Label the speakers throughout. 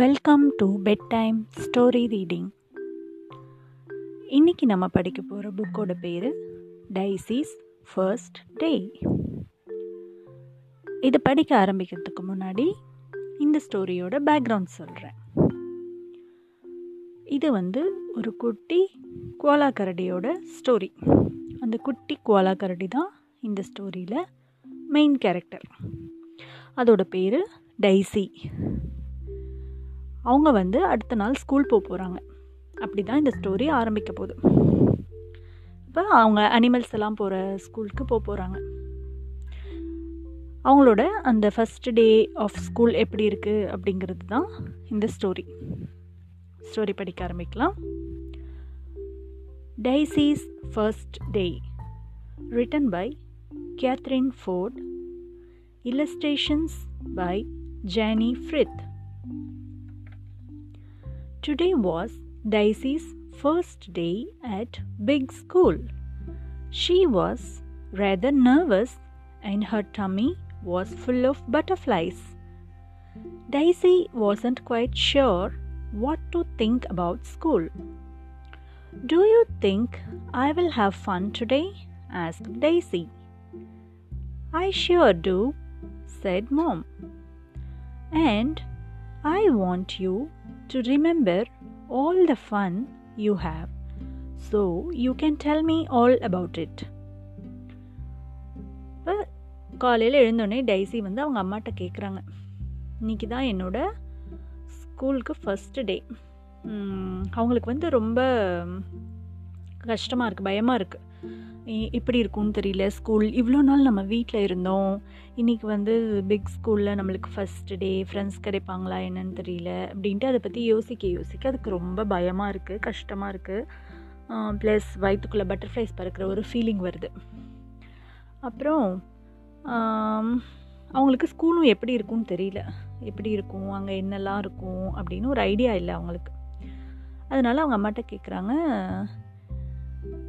Speaker 1: Welcome to bedtime story reading இன்னைக்கு நம்ம படிக்க போகிற புக்கோட பேர் டைசிஸ் ஃபர்ஸ்ட் டே இது படிக்க ஆரம்பிக்கிறதுக்கு முன்னாடி இந்த ஸ்டோரியோட பேக்ரவுண்ட் சொல்கிறேன் இது வந்து ஒரு குட்டி கோலா கரடியோட ஸ்டோரி அந்த குட்டி கோலா கரடி தான் இந்த ஸ்டோரியில் மெயின் கேரக்டர் அதோட பேர் டைசி அவங்க வந்து அடுத்த நாள் ஸ்கூல் போக போகிறாங்க அப்படி தான் இந்த ஸ்டோரி ஆரம்பிக்க போகுது. இப்போ அவங்க அனிமல்ஸ் எல்லாம் போகிற ஸ்கூலுக்கு போக போகிறாங்க அவங்களோட அந்த ஃபஸ்ட் டே ஆஃப் ஸ்கூல் எப்படி இருக்குது அப்படிங்கிறது தான் இந்த ஸ்டோரி ஸ்டோரி படிக்க ஆரம்பிக்கலாம். Daisy's first day written by Catherine Ford illustrations by Jenny Frith Today was Daisy's first day at big school. She was rather nervous and her tummy was full of butterflies. Daisy wasn't quite sure what to think about school. Do you think I will have fun today? asked Daisy. I sure do, said Mom. And I want you to remember all the fun you have. So you can tell me all about it. இப்போ காலையில் எழுந்தோடனே dicey வந்து அவங்க அம்மாட்ட கேட்குறாங்க இன்னைக்கு தான் என்னோடய ஸ்கூலுக்கு ஃபஸ்ட்டு டே அவங்களுக்கு வந்து ரொம்ப கஷ்டமாக இருக்குது பயமாக இருக்குது எப்படி இருக்கும்னு தெரியல. ஸ்கூல் இவ்வளோ நாள் நம்ம வீட்டில் இருந்தோம். இன்றைக்கி வந்து பிக் ஸ்கூலில் நம்மளுக்கு ஃபஸ்ட்டு டே ஃப்ரெண்ட்ஸ் கிடைப்பாங்களா என்னன்னு தெரியல. அப்படின்ட்டு அதை பற்றி யோசிக்க யோசிக்க அதுக்கு ரொம்ப பயமாக இருக்குது கஷ்டமாக இருக்குது ப்ளஸ் வயிற்றுக்குள்ளே பட்டர்ஃப்ளைஸ் பறக்கிற ஒரு ஃபீலிங் வருது. அப்புறம் அவங்களுக்கு ஸ்கூலும் எப்படி இருக்கும்னு தெரியல. எப்படி இருக்கும் அங்கே என்னெல்லாம் இருக்கும் அப்படின்னு ஒரு ஐடியா இல்லை அவங்களுக்கு. அதனால் அவங்க அம்மாட்ட கேட்குறாங்க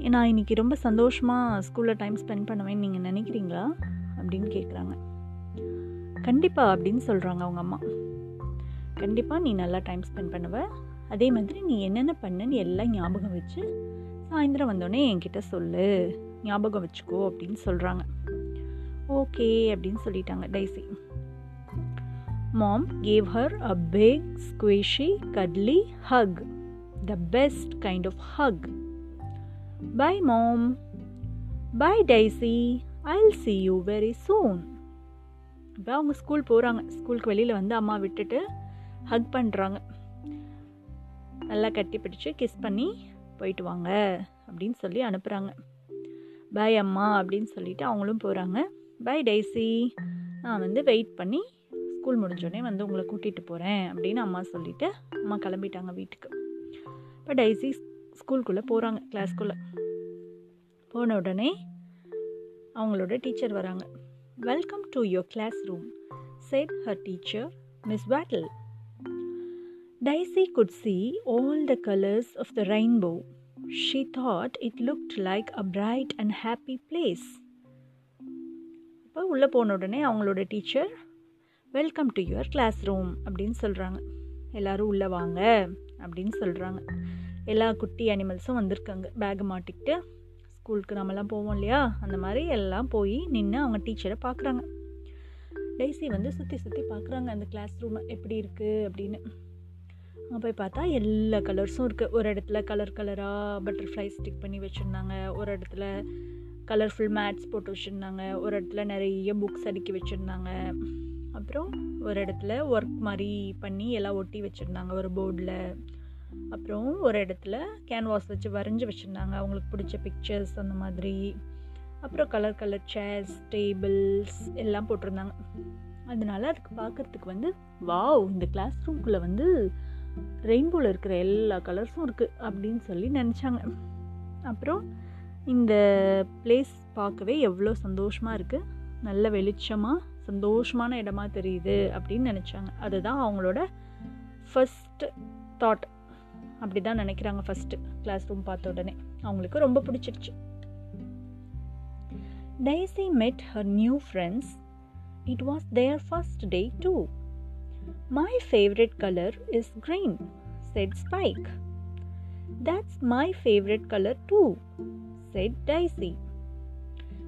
Speaker 1: நான் இன்றைக்கி ரொம்ப சந்தோஷமாக ஸ்கூலில் டைம் ஸ்பெண்ட் பண்ணுவேன்னு நீங்கள் நினைக்கிறீங்களா? அப்படின்னு கேட்குறாங்க கண்டிப்பாக அப்படின்னு சொல்கிறாங்க அவங்க அம்மா. கண்டிப்பாக நீ நல்லா டைம் ஸ்பெண்ட் பண்ணுவ. அதே மாதிரி நீ என்னென்ன பண்ணன்னு எல்லாம் ஞாபகம் வச்சு சாயந்தரம் வந்தோடனே என்கிட்ட சொல்லு. ஞாபகம் வச்சுக்கோ அப்படின்னு சொல்கிறாங்க ஓகே அப்படின்னு சொல்லிட்டாங்க Daisy. Mom gave her a big squashy cuddly hug the best kind of hug Bye, Mom. Bye, Daisy. I'll see you very soon. இப்போ அவங்க ஸ்கூல் போகிறாங்க ஸ்கூலுக்கு வெளியில் வந்து அம்மா விட்டுட்டு ஹக் பண்ணுறாங்க நல்லா கட்டி பிடிச்சி கிஸ் பண்ணி போயிட்டு வாங்க அப்படின்னு சொல்லி அனுப்புகிறாங்க பாய் அம்மா அப்படின்னு சொல்லிட்டு அவங்களும் போகிறாங்க பாய் டைசி நான் வந்து வெயிட் பண்ணி ஸ்கூல் முடிஞ்சோடனே வந்து உங்களை கூட்டிகிட்டு போகிறேன் அப்படின்னு அம்மா சொல்லிவிட்டு அம்மா கிளம்பிட்டாங்க வீட்டுக்கு இப்போ டைசி ஸ்கூலுக்குள்ளே போகிறாங்க கிளாஸ்க்குள்ளே போன உடனே அவங்களோட டீச்சர் வராங்க. Welcome to your classroom said her teacher Miss Battle Daisy could see all the colours of the rainbow she thought it looked like a bright and happy place இப்போ உள்ளே போன உடனே அவங்களோட teacher welcome to your classroom அப்படின்னு சொல்கிறாங்க எல்லோரும் உள்ளே வாங்க அப்படின்னு சொல்கிறாங்க எல்லா குட்டி அனிமல்ஸும் வந்திருக்காங்க. பேக் மாட்டிக்கிட்டு ஸ்கூலுக்கு நம்மலாம் போவோம் இல்லையா? அந்த மாதிரி எல்லாம் போய் நின்று அவங்க டீச்சரை பார்க்குறாங்க. டெய்ஸி வந்து சுற்றி சுற்றி பார்க்குறாங்க. அந்த கிளாஸ் ரூம் எப்படி இருக்குது அப்படின்னு. அங்கே போய் பார்த்தா எல்லா கலர்ஸும் இருக்குது ஒரு இடத்துல கலர் கலராக பட்டர்ஃப்ளை ஸ்டிக் பண்ணி வச்சுருந்தாங்க. ஒரு இடத்துல கலர்ஃபுல் மேட்ஸ் போட்டு வச்சுருந்தாங்க. ஒரு இடத்துல நிறைய புக்ஸ் அடுக்கி வச்சுருந்தாங்க. அப்புறம் ஒரு இடத்துல ஒர்க் மாதிரி பண்ணி எல்லாம் ஒட்டி வச்சுருந்தாங்க. ஒரு போர்டில் அப்புறம் ஒரு இடத்துல கேன்வாஸ் வச்சு வரைஞ்சி வச்சுருந்தாங்க. அவங்களுக்கு பிடிச்ச பிக்சர்ஸ் அந்த மாதிரி. அப்புறம் கலர் கலர் சேர்ஸ் டேபிள்ஸ் எல்லாம் போட்டிருந்தாங்க. அதனால அதுக்கு பார்க்குறதுக்கு வந்து வாவ் இந்த கிளாஸ் ரூம்குள்ளே வந்து ரெயின்போவில் இருக்கிற எல்லா கலர்ஸும் இருக்குது அப்படின்னு சொல்லி நினச்சாங்க. அப்புறம் இந்த பிளேஸ் பார்க்கவே எவ்வளோ சந்தோஷமாக இருக்குது நல்ல வெளிச்சமாக சந்தோஷமான இடமா தெரியுது அப்படின்னு நினச்சாங்க. அதுதான் அவங்களோட ஃபஸ்ட்டு தாட் அப்படி தான் நினைக்கிறாங்க ஃபஸ்ட்டு கிளாஸ் ரூம் பார்த்த உடனே. அவங்களுக்கு ரொம்ப பிடிச்சிருச்சு. Daisy met her new friends it was their first day too my favourite colour is green said Spike that's my favourite colour too said Daisy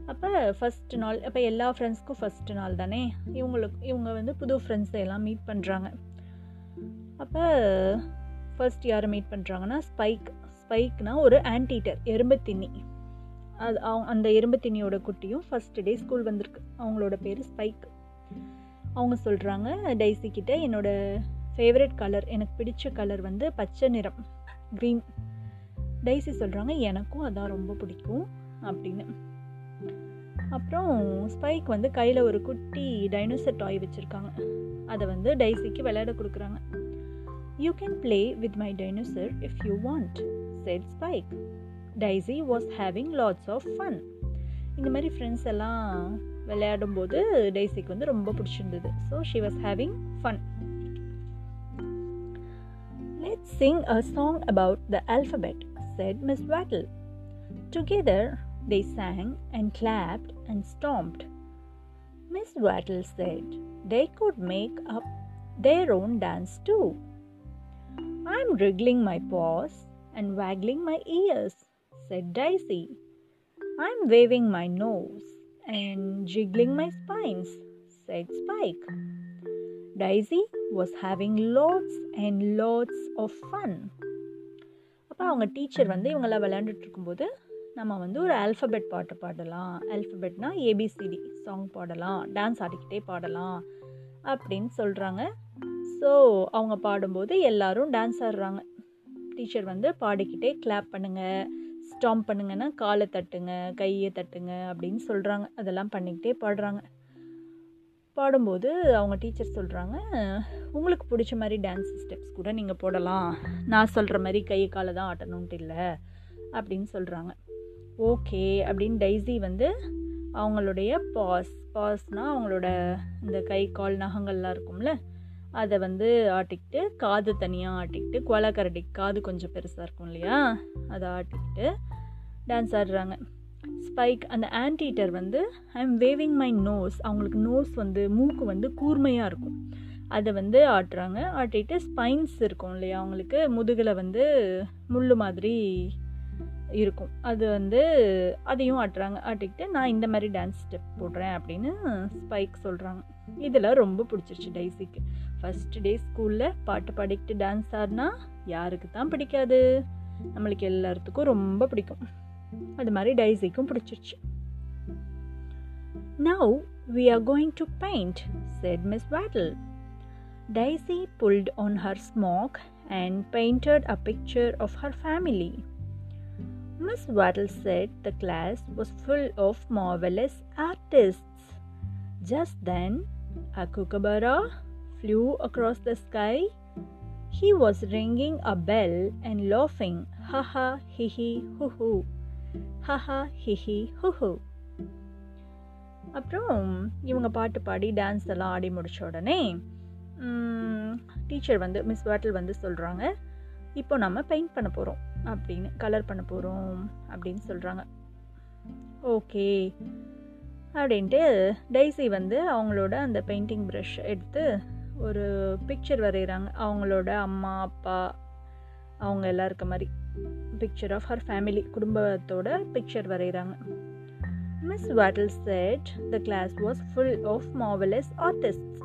Speaker 1: அப்போ ஃபஸ்ட் நாள் அப்போ எல்லா ஃப்ரெண்ட்ஸ்க்கும் ஃபஸ்ட் நாள் தானே? இவங்களுக்கு இவங்க வந்து புது ஃப்ரெண்ட்ஸை எல்லாம் மீட் பண்ணுறாங்க அப்போ ஃபர்ஸ்ட் யாரை மீட் பண்ணுறாங்கன்னா ஸ்பைக் ஸ்பைக்னால் ஒரு ஆன்டீட்டர் எறும்பு தின்னி அது அவங்க அந்த எறும்புத்திண்ணியோட குட்டியும் ஃபஸ்ட் டே ஸ்கூல் வந்திருக்கு. அவங்களோட பேர் ஸ்பைக் அவங்க சொல்கிறாங்க டைசி கிட்ட என்னோட ஃபேவரட் கலர் எனக்கு பிடிச்ச கலர் வந்து பச்சை நிறம் க்ரீன் டைசி சொல்கிறாங்க எனக்கும் அதான் ரொம்ப பிடிக்கும் அப்படின்னு. அப்புறம் ஸ்பைக் வந்து கையில் ஒரு குட்டி டைனோசர் டாய் வச்சுருக்காங்க. அதை வந்து டைசிக்கு விளையாட கொடுக்குறாங்க. You can play with my dinosaur if you want said Spike Daisy was having lots of fun இந்த மாதிரி ஃப்ரெண்ட்ஸ் எல்லாம் விளையாடும்போது டைசிக்கு வந்து ரொம்ப பிடிச்சிருந்தது so she was having fun Let's sing a song about the alphabet, said Miss Wattle. Together they sang and clapped and stomped. Miss Wattle said they could make up their own dance too. I'm wriggling my paws and waggling my ears, said Daisy. I'm waving my nose and jiggling my spines, said Spike. Daisy was having lots and lots of fun. அப்போ அவங்க teacher வந்து இவங்கெல்லாம் விளையாண்டுட்டு இருக்கும்போது நம்ம வந்து ஒரு alphabet பாட்டு பாடலாம் ஆல்ஃபபெட்னா ஏபிசிடி சாங் பாடலாம் டான்ஸ் ஆடிக்கிட்டே பாடலாம் அப்படின்னு சொல்கிறாங்க ஸோ அவங்க பாடும்போது எல்லாரும் டான்ஸ் ஆடுறாங்க. டீச்சர் வந்து பாடிக்கிட்டே கிளாப் பண்ணுங்கள் ஸ்டாம்ப் பண்ணுங்கன்னா காலை தட்டுங்க கையை தட்டுங்க அப்படின்னு சொல்கிறாங்க அதெல்லாம் பண்ணிக்கிட்டே பாடுறாங்க. பாடும்போது அவங்க டீச்சர் சொல்கிறாங்க உங்களுக்கு பிடிச்ச மாதிரி டான்ஸ் ஸ்டெப்ஸ் கூட நீங்கள் போடலாம். நான் சொல்கிற மாதிரி கை காலை தான் ஆட்டணுன்ட்டு இல்லை அப்படின்னு சொல்கிறாங்க ஓகே அப்படின்னு டைஸி வந்து அவங்களுடைய பாஸ் பாஸ்னால் அவங்களோட இந்த கை கால் நகங்கள்லாம் இருக்கும்ல அதை வந்து ஆட்டிக்கிட்டு காது தனியாக ஆட்டிக்கிட்டு கொலக்கரடி காது கொஞ்சம் பெருசாக இருக்கும் இல்லையா? அதை ஆட்டிக்கிட்டு டான்ஸ் ஆடுறாங்க. ஸ்பைக் அந்த ஆன்டீட்டர் வந்து I am waving my nose அவங்களுக்கு நோஸ் வந்து மூக்கு வந்து கூர்மையாக இருக்கும். அதை வந்து ஆட்டுறாங்க. ஆட்டிட்டு ஸ்பைன்ஸ் இருக்கும் இல்லையா? அவங்களுக்கு முதுகில் வந்து முள் மாதிரி இருக்கும். அது வந்து அதையும் ஆட்டுறாங்க. ஆட்டிக்கிட்டு நான் இந்த மாதிரி டான்ஸ் ஸ்டெப் போடுறேன் அப்படின்னு ஸ்பைக் சொல்கிறாங்க இதெல்லாம் ரொம்ப பிடிச்சிருச்சு டைசிக்கு ஃபஸ்ட் டே ஸ்கூலில் பாட்டு பாடிக்கிட்டு டான்ஸ் ஆடினா யாருக்கு தான் பிடிக்காது. நம்மளுக்கு எல்லாத்துக்கும் ரொம்ப பிடிக்கும். அது மாதிரி டைசிக்கும் பிடிச்சிருச்சு. Now we are going to paint said Miss Battle Daisy pulled on her smock and painted a picture of her family Miss Wattle said the class was full of marvelous artists. Just then, a kookaburra flew across the sky. He was ringing a bell and laughing, ha ha, hee hee, hoo hoo. Ha ha, hee hee, hoo hoo. அப்புறம் இவங்க பாட்டு பாடி dance எல்லாம் ஆடி முடித்த உடனே teacher வந்து miss வாட்டில் வந்து சொல்கிறாங்க இப்போ நம்ம பெயிண்ட் பண்ண போகிறோம் அப்படின்னு கலர் பண்ண போகிறோம் அப்படின்னு சொல்கிறாங்க ஓகே அப்படின்ட்டு டைசி வந்து அவங்களோட அந்த பெயிண்டிங் ப்ரஷ் எடுத்து ஒரு பிக்சர் வரைகிறாங்க அவங்களோட அம்மா அப்பா அவங்க எல்லாம் இருக்க மாதிரி பிக்சர் ஆஃப் ஹர் ஃபேமிலி குடும்பத்தோட picture வரைகிறாங்க Miss Wattle said the class was full of marvellous artists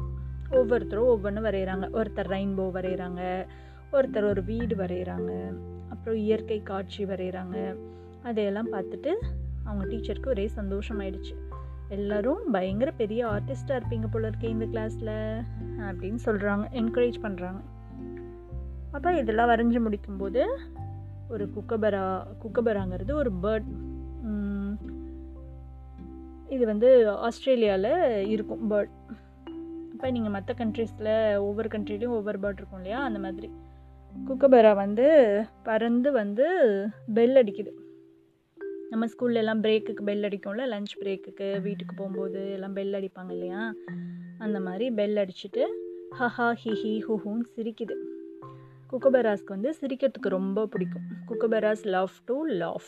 Speaker 1: ஒவ்வொருத்தரும் ஒவ்வொன்று வரைகிறாங்க ஒருத்தர் ரெயின்போ வரைகிறாங்க ஒருத்தர் ஒரு வீடு வரைகிறாங்க அப்புறம் இயற்கை காட்சி வரைகிறாங்க அதையெல்லாம் பார்த்துட்டு அவங்க டீச்சருக்கு ஒரே சந்தோஷமாயிடுச்சு. எல்லோரும் பயங்கர பெரிய ஆர்டிஸ்டாக இருப்பீங்க போல இருக்கே இந்த கிளாஸில் அப்படின்னு சொல்கிறாங்க என்கரேஜ் பண்ணுறாங்க அப்போ இதெல்லாம் வரைஞ்சி முடிக்கும்போது ஒரு குக்கபரா குக்கபராங்கிறது ஒரு பேர்ட் இது வந்து ஆஸ்திரேலியாவில் இருக்கும் பேர்ட் இப்போ நீங்கள் மற்ற கண்ட்ரீஸில் ஒவ்வொரு கண்ட்ரிலையும் ஒவ்வொரு பேர்ட் இருக்கும் இல்லையா? அந்த மாதிரி. குக்கபரா வந்து பறந்து வந்து பெல் அடிக்குது. நம்ம ஸ்கூல்ல எல்லாம் பிரேக்குக்கு பெல் அடிக்கும்ல லஞ்ச் பிரேக்குக்கு வீட்டுக்கு போகும்போது எல்லாம் பெல் அடிப்பாங்க இல்லையா? அந்த மாதிரி பெல் அடிச்சுட்டு ஹஹா ஹிஹி ஹுஹுன்னு சிரிக்குது. குக்கபராஸ்க்கு வந்து சிரிக்கிறதுக்கு ரொம்ப பிடிக்கும். குக்கபராஸ் லவ் டு லவ்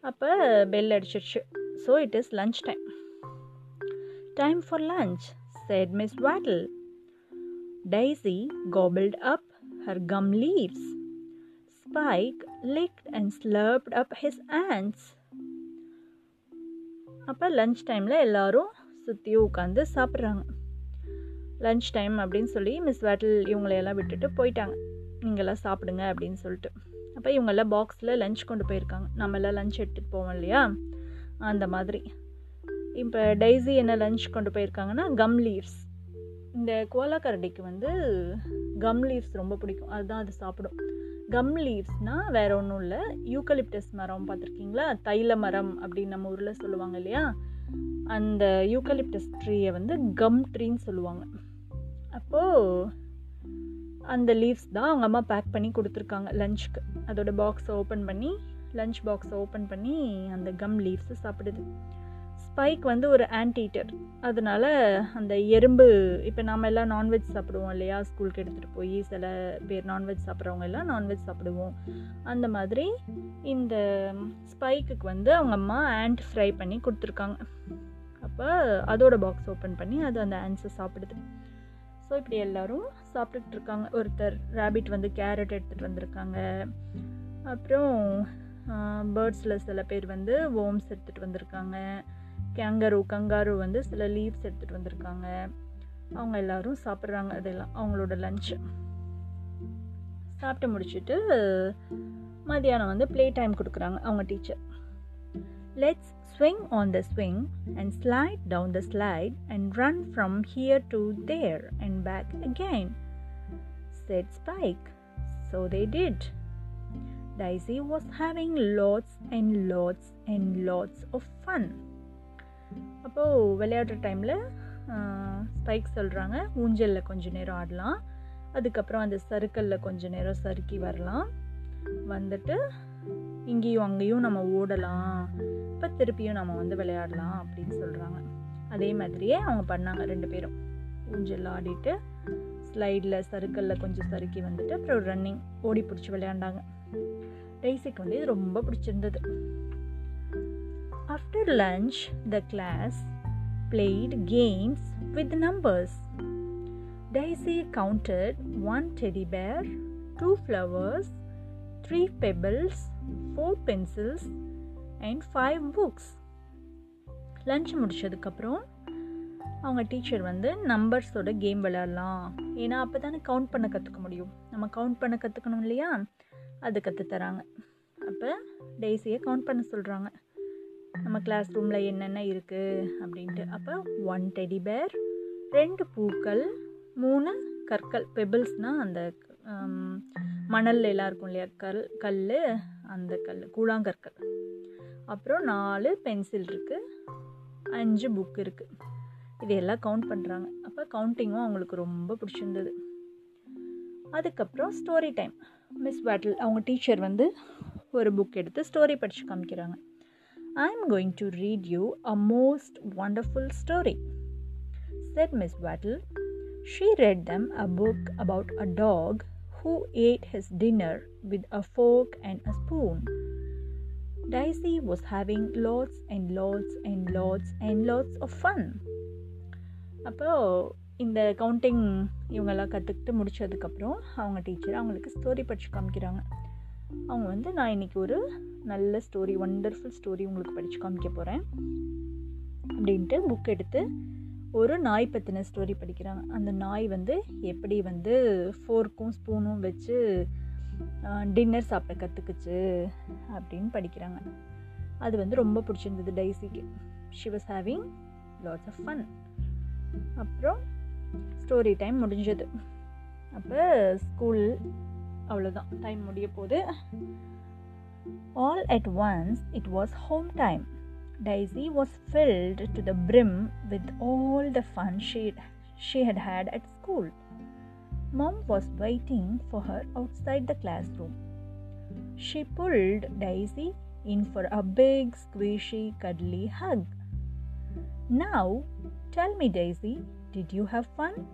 Speaker 1: அப்போ பெல் அடிச்சிருச்சு. So it is lunch time time for lunch said Miss Wattle Daisy gobbled up her gum leaves Spike licked and slurped up his ants. அப்போ lunch டைமில் எல்லாரும் சுற்றி உட்காந்து சாப்பிட்றாங்க. லன்ச் டைம் அப்படின்னு சொல்லி மிஸ் வேட்டில் இவங்களையெல்லாம் விட்டுட்டு போயிட்டாங்க. நீங்களாம் சாப்பிடுங்க அப்படின்னு சொல்லிட்டு. அப்போ இவங்கெல்லாம் பாக்ஸில் லஞ்ச் கொண்டு போயிருக்காங்க. நம்மளாம் லஞ்ச் எடுத்துகிட்டு போவோம் இல்லையா? அந்த மாதிரி. இப்போ டைஸி என்ன லஞ்ச் கொண்டு போயிருக்காங்கன்னா கம் லீவ்ஸ் இந்த கோலா கரடிக்கு வந்து கம் லீவ்ஸ் ரொம்ப பிடிக்கும். அதுதான் அது சாப்பிடும். கம் லீவ்ஸ்னால் வேற ஒன்றும் இல்லை. யூக்கலிப்டஸ் மரம் பார்த்துருக்கீங்களா? தைல மரம் அப்படின்னு நம்ம ஊரில் சொல்லுவாங்க இல்லையா? அந்த யூக்கலிப்டஸ் ட்ரீயை வந்து கம் ட்ரீன்னு சொல்லுவாங்க. அப்போது அந்த லீவ்ஸ் தான் அவங்க அம்மா பேக் பண்ணி கொடுத்துருக்காங்க லஞ்சுக்கு அதோட பாக்ஸை ஓப்பன் பண்ணி லஞ்ச் பாக்ஸை ஓப்பன் பண்ணி அந்த கம் லீவ்ஸை சாப்பிடுது. ஸ்பைக் வந்து ஒரு ஆன்டீட்டர். அதனால் அந்த எறும்பு இப்போ நாம் எல்லாம் நான்வெஜ் சாப்பிடுவோம் இல்லையா? ஸ்கூலுக்கு எடுத்துகிட்டு போய் சில பேர் நான்வெஜ் சாப்பிட்றவங்க எல்லாம் நான்வெஜ் சாப்பிடுவோம். அந்த மாதிரி இந்த ஸ்பைக்குக்கு வந்து அவங்க அம்மா ஆண்ட் ஃப்ரை பண்ணி கொடுத்துருக்காங்க. அப்போ அதோட பாக்ஸ் ஓப்பன் பண்ணி அது அந்த ஆன்ஸை சாப்பிடுது. ஸோ இப்படி எல்லோரும் சாப்பிட்டுட்டு இருக்காங்க. ஒருத்தர் ரேபிட் வந்து கேரட் எடுத்துகிட்டு வந்திருக்காங்க. அப்புறம் பேர்ட்ஸில் சில பேர் வந்து ஓம்ஸ் எடுத்துகிட்டு வந்திருக்காங்க. கேங்கரோ கங்காரோ வந்து சில லீவ்ஸ் எடுத்துகிட்டு வந்திருக்காங்க அவங்க எல்லோரும் சாப்பிட்றாங்க அதெல்லாம் அவங்களோட லஞ்சு சாப்பிட்டு முடிச்சுட்டு மதியானம் வந்து ப்ளே டைம் கொடுக்குறாங்க அவங்க teacher let's swing on the swing and slide down the slide and run from here to there and back again said Spike so they did Daisy was having lots and lots and lots of fun அப்போது விளையாடுற டைமில் spike சொல்கிறாங்க ஊஞ்சலில் கொஞ்சம் நேரம் ஆடலாம். அதுக்கப்புறம் அந்த சறுக்கலில் கொஞ்சம் நேரம் சறுக்கி வரலாம். வந்துட்டு இங்கேயும் அங்கேயும் நம்ம ஓடலாம். இப்போ திருப்பியும் நம்ம வந்து விளையாடலாம் அப்படின்னு சொல்கிறாங்க அதே மாதிரியே அவங்க பண்ணாங்க ரெண்டு பேரும். ஊஞ்சல் ஆடிட்டு ஸ்லைடில் சறுக்கலில் கொஞ்சம் சறுக்கி வந்துட்டு அப்புறம் ரன்னிங் ஓடி பிடிச்சி விளையாண்டாங்க. டெய்ஸிக்கு வந்து இது ரொம்ப பிடிச்சிருந்தது. After lunch, the class played games with numbers Daisy counted one teddy bear two flowers three pebbles four pencils and five books lunch முடிச்சதுக்கப்புறம் அவங்க டீச்சர் வந்து நம்பர்ஸோட கேம் விளையாடலாம். ஏன்னா அப்போ தானே கவுண்ட் பண்ண கற்றுக்க முடியும். நம்ம கவுண்ட் பண்ண கற்றுக்கணும் இல்லையா? அது கற்றுத்தராங்க அப்போ டெய்ஸியை கவுண்ட் பண்ண சொல்கிறாங்க நம்ம கிளாஸ் ரூமில் என்னென்ன இருக்குது அப்படின்ட்டு. அப்போ ஒன் டெடி பேர் ரெண்டு பூக்கள் மூணு கற்கள் பெபிள்ஸ்னால் அந்த மணல் எல்லாம் இருக்கும் இல்லையா? கல் கல் அந்த கல் கூழாங்கற்கள். அப்புறம் நாலு பென்சில் இருக்குது அஞ்சு புக் இருக்குது இதையெல்லாம் கவுண்ட் பண்ணுறாங்க அப்போ கவுண்டிங்கும் அவங்களுக்கு ரொம்ப பிடிச்சிருந்தது. அதுக்கப்புறம் ஸ்டோரி டைம் மிஸ் பேட்டில் அவங்க டீச்சர் வந்து ஒரு புக் எடுத்து ஸ்டோரி படித்து காமிக்கிறாங்க. I am going to read you a most wonderful story said Miss Battle she read them a book about a dog who ate his dinner with a fork and a spoon. Daisy was having lots and lots and lots and lots of fun. அப்போ இந்த counting இவங்கெல்லாம் கற்றுக்கிட்டு முடித்ததுக்கப்புறம் அவங்க teacher அவங்களுக்கு story படித்து காமிக்கிறாங்க அவங்க வந்து நான் இன்றைக்கி ஒரு நல்ல ஸ்டோரி ஒண்டர்ஃபுல் ஸ்டோரி உங்களுக்கு படித்து காமிக்க போகிறேன் அப்படின்ட்டு புக் எடுத்து ஒரு நாய் பற்றின ஸ்டோரி படிக்கிறாங்க. அந்த நாய் வந்து எப்படி வந்து ஃபோர்க்கும் ஸ்பூனும் வச்சு டின்னர் சாப்பிட கற்றுக்குச்சு அப்படின்னு படிக்கிறாங்க. அது வந்து ரொம்ப பிடிச்சிருந்தது டைசிக்கு. She was having lots of fun அப்புறம் ஸ்டோரி டைம் முடிஞ்சது. அப்போ school அவ்வளோதான் டைம் முடிய போது all at once it was home time Daisy was filled to the brim with all the fun she, she had had at school. Mom was waiting for her outside the classroom. She pulled Daisy in for a big, squishy, cuddly hug. Now, tell me, Daisy, did you have fun?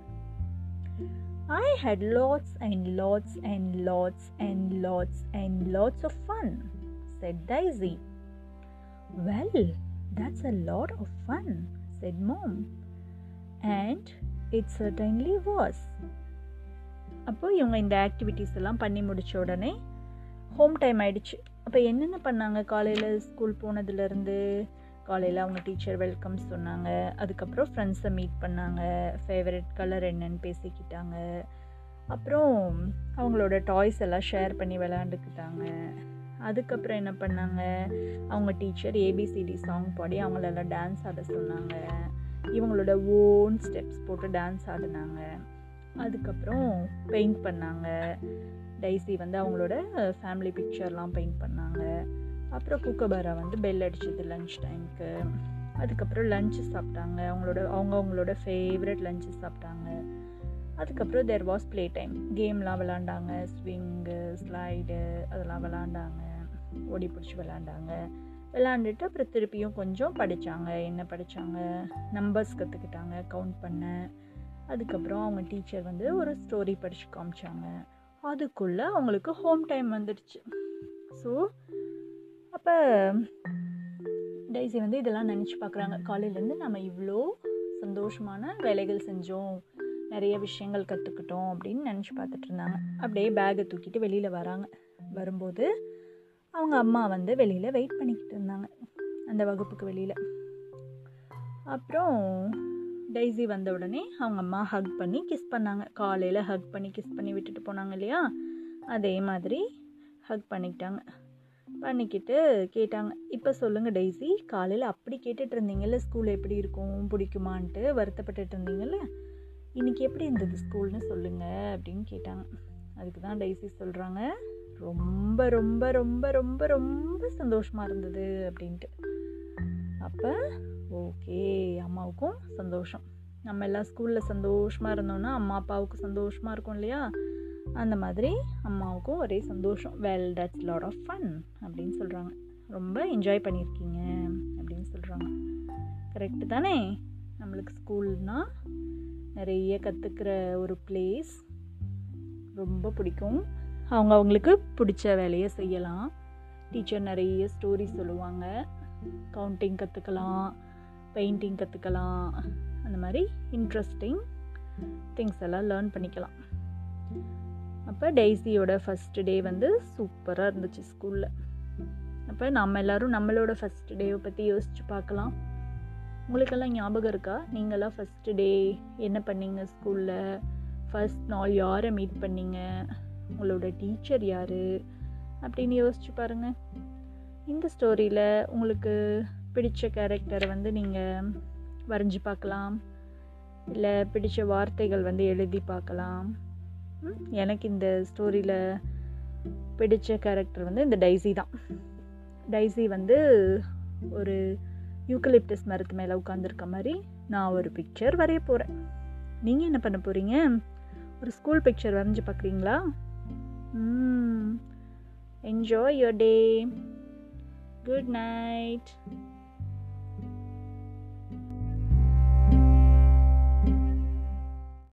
Speaker 1: I had lots and lots and lots and lots and lots of fun, said Daisy. Well, that's a lot of fun, said Mom. And it certainly was. அப்போ இவங்க இந்த activities எல்லாம் பண்ணி முடித்த உடனே home time ஆயிடுச்சு அப்போ என்னென்ன பண்ணாங்க காலையில் ஸ்கூல் போனதுலேருந்து காலையில் அவங்க டீச்சர் வெல்கம் சொன்னாங்க. அதுக்கப்புறம் ஃப்ரெண்ட்ஸை மீட் பண்ணாங்க. ஃபேவரட் கலர் என்னன்னு பேசிக்கிட்டாங்க. அப்புறம் அவங்களோட டாய்ஸ் எல்லாம் ஷேர் பண்ணி விளாண்டுக்கிட்டாங்க அதுக்கப்புறம் என்ன பண்ணாங்க? அவங்க டீச்சர் ஏபிசிடி சாங் பாடி அவங்களெல்லாம் டான்ஸ் ஆட சொன்னாங்க. இவங்களோட ஓன் ஸ்டெப்ஸ் போட்டு டான்ஸ் ஆடினாங்க. அதுக்கப்புறம் பெயிண்ட் பண்ணாங்க. டைசி வந்து அவங்களோட ஃபேமிலி பிக்சர்லாம் பெயிண்ட் பண்ணாங்க. அப்புறம் குக்கபரா வந்து பெல் அடிச்சது லன்ச் டைமுக்கு அதுக்கப்புறம் லஞ்சு சாப்பிட்டாங்க. அவங்களோட அவங்க அவங்களோட ஃபேவரட் லஞ்சு சாப்பிட்டாங்க. அதுக்கப்புறம் தேர் வாஸ் ப்ளே டைம் கேம்லாம் விளாண்டாங்க. ஸ்விங்கு ஸ்லைடு அதெல்லாம் விளாண்டாங்க. ஓடி பிடிச்சி விளாண்டாங்க. விளாண்டுட்டு அப்புறம் திருப்பியும் கொஞ்சம் படித்தாங்க என்ன படித்தாங்க நம்பர்ஸ் கற்றுக்கிட்டாங்க கவுண்ட் பண்ண. அதுக்கப்புறம் அவங்க டீச்சர் வந்து ஒரு ஸ்டோரி படித்து காமிச்சாங்க. அதுக்குள்ளே அவங்களுக்கு ஹோம் டைம் வந்துடுச்சு. ஸோ அப்போ டைசி வந்து இதெல்லாம் நினச்சி பார்க்குறாங்க காலையிலேருந்து நம்ம இவ்வளோ சந்தோஷமான வேலைகள் செஞ்சோம். நிறைய விஷயங்கள் கற்றுக்கிட்டோம் அப்படின்னு நினச்சி பார்த்துட்டு இருந்தாங்க. அப்படியே பேகை தூக்கிட்டு வெளியில் வராங்க. வரும்போது அவங்க அம்மா வந்து வெளியில் வெயிட் பண்ணிக்கிட்டு இருந்தாங்க. அந்த வகுப்புக்கு வெளியில். அப்புறம் டைசி வந்த உடனே அவங்க அம்மா ஹக் பண்ணி கிஸ் பண்ணாங்க. காலையில் ஹக் பண்ணி கிஸ் பண்ணி விட்டுட்டு போனாங்க இல்லையா? அதே மாதிரி ஹக் பண்ணிக்கிட்டாங்க. பண்ணிக்கிட்டு கேட்டாங்க. இப்போ சொல்லுங்கள் டெய்ஸி. காலையில் அப்படி கேட்டுட்டு இருந்தீங்கல்ல ஸ்கூல் எப்படி இருக்கும்? பிடிக்குமான்ட்டு வருத்தப்பட்டுட்டு இருந்தீங்கல்ல இன்றைக்கி எப்படி இருந்தது ஸ்கூல்னு சொல்லுங்கள் அப்படின்னு கேட்டாங்க. அதுக்கு தான் டெய்ஸி சொல்கிறாங்க ரொம்ப ரொம்ப ரொம்ப ரொம்ப ரொம்ப சந்தோஷமாக இருந்தது அப்படின்ட்டு. அப்போ ஓகே அம்மாவுக்கும் சந்தோஷம். நம்ம எல்லாம் ஸ்கூலில் சந்தோஷமாக இருந்தோன்னா அம்மா அப்பாவுக்கு சந்தோஷமாக இருக்கும் இல்லையா? அந்த மாதிரி அம்மாவுக்கும் ஒரே சந்தோஷம். Well that's lot of fun அப்படின்னு சொல்கிறாங்க ரொம்ப என்ஜாய் பண்ணியிருக்கீங்க அப்படின்னு சொல்கிறாங்க கரெக்டு தானே? நம்மளுக்கு ஸ்கூல்னால் நிறைய கற்றுக்கிற ஒரு பிளேஸ் ரொம்ப பிடிக்கும். அவங்க அவங்களுக்கு பிடிச்ச வேலையை செய்யலாம். டீச்சர் நிறைய ஸ்டோரி சொல்லுவாங்க. கவுண்டிங் கற்றுக்கலாம் பெயிண்டிங் கற்றுக்கலாம் அந்த மாதிரி இன்ட்ரெஸ்டிங் திங்ஸ் எல்லாம் லேர்ன் பண்ணிக்கலாம். அப்போ டெய்ஸியோட ஃபஸ்ட் டே வந்து சூப்பராக இருந்துச்சு ஸ்கூலில் அப்போ நம்ம எல்லோரும் நம்மளோட ஃபஸ்ட் டேவை பற்றி யோசித்து பார்க்கலாம். உங்களுக்கெல்லாம் ஞாபகம் இருக்கா? நீங்களாம் ஃபஸ்ட்டு டே என்ன பண்ணீங்க ஸ்கூலில் ஃபஸ்ட் நாள் யாரை மீட் பண்ணீங்க? உங்களோட டீச்சர் யார்? அப்படின்னு யோசிச்சு பாருங்கள் இந்த ஸ்டோரியில் உங்களுக்கு பிடித்த கேரக்டரை வந்து நீங்கள் வரைஞ்சி பார்க்கலாம். இல்லை பிடிச்ச வார்த்தைகள் வந்து எழுதி பார்க்கலாம். எனக்கு இந்த ஸ்டோரியில் பிடித்த கேரக்டர் வந்து இந்த டைசி தான். டைசி வந்து ஒரு யூக்கலிப்டஸ் மரத்து மேலே உட்காந்துருக்க மாதிரி நான் ஒரு பிக்சர் வரைய போகிறேன் நீங்கள் என்ன பண்ண போகிறீங்க ஒரு ஸ்கூல் பிக்சர் வரைஞ்சி பார்க்குறீங்களா enjoy your day good night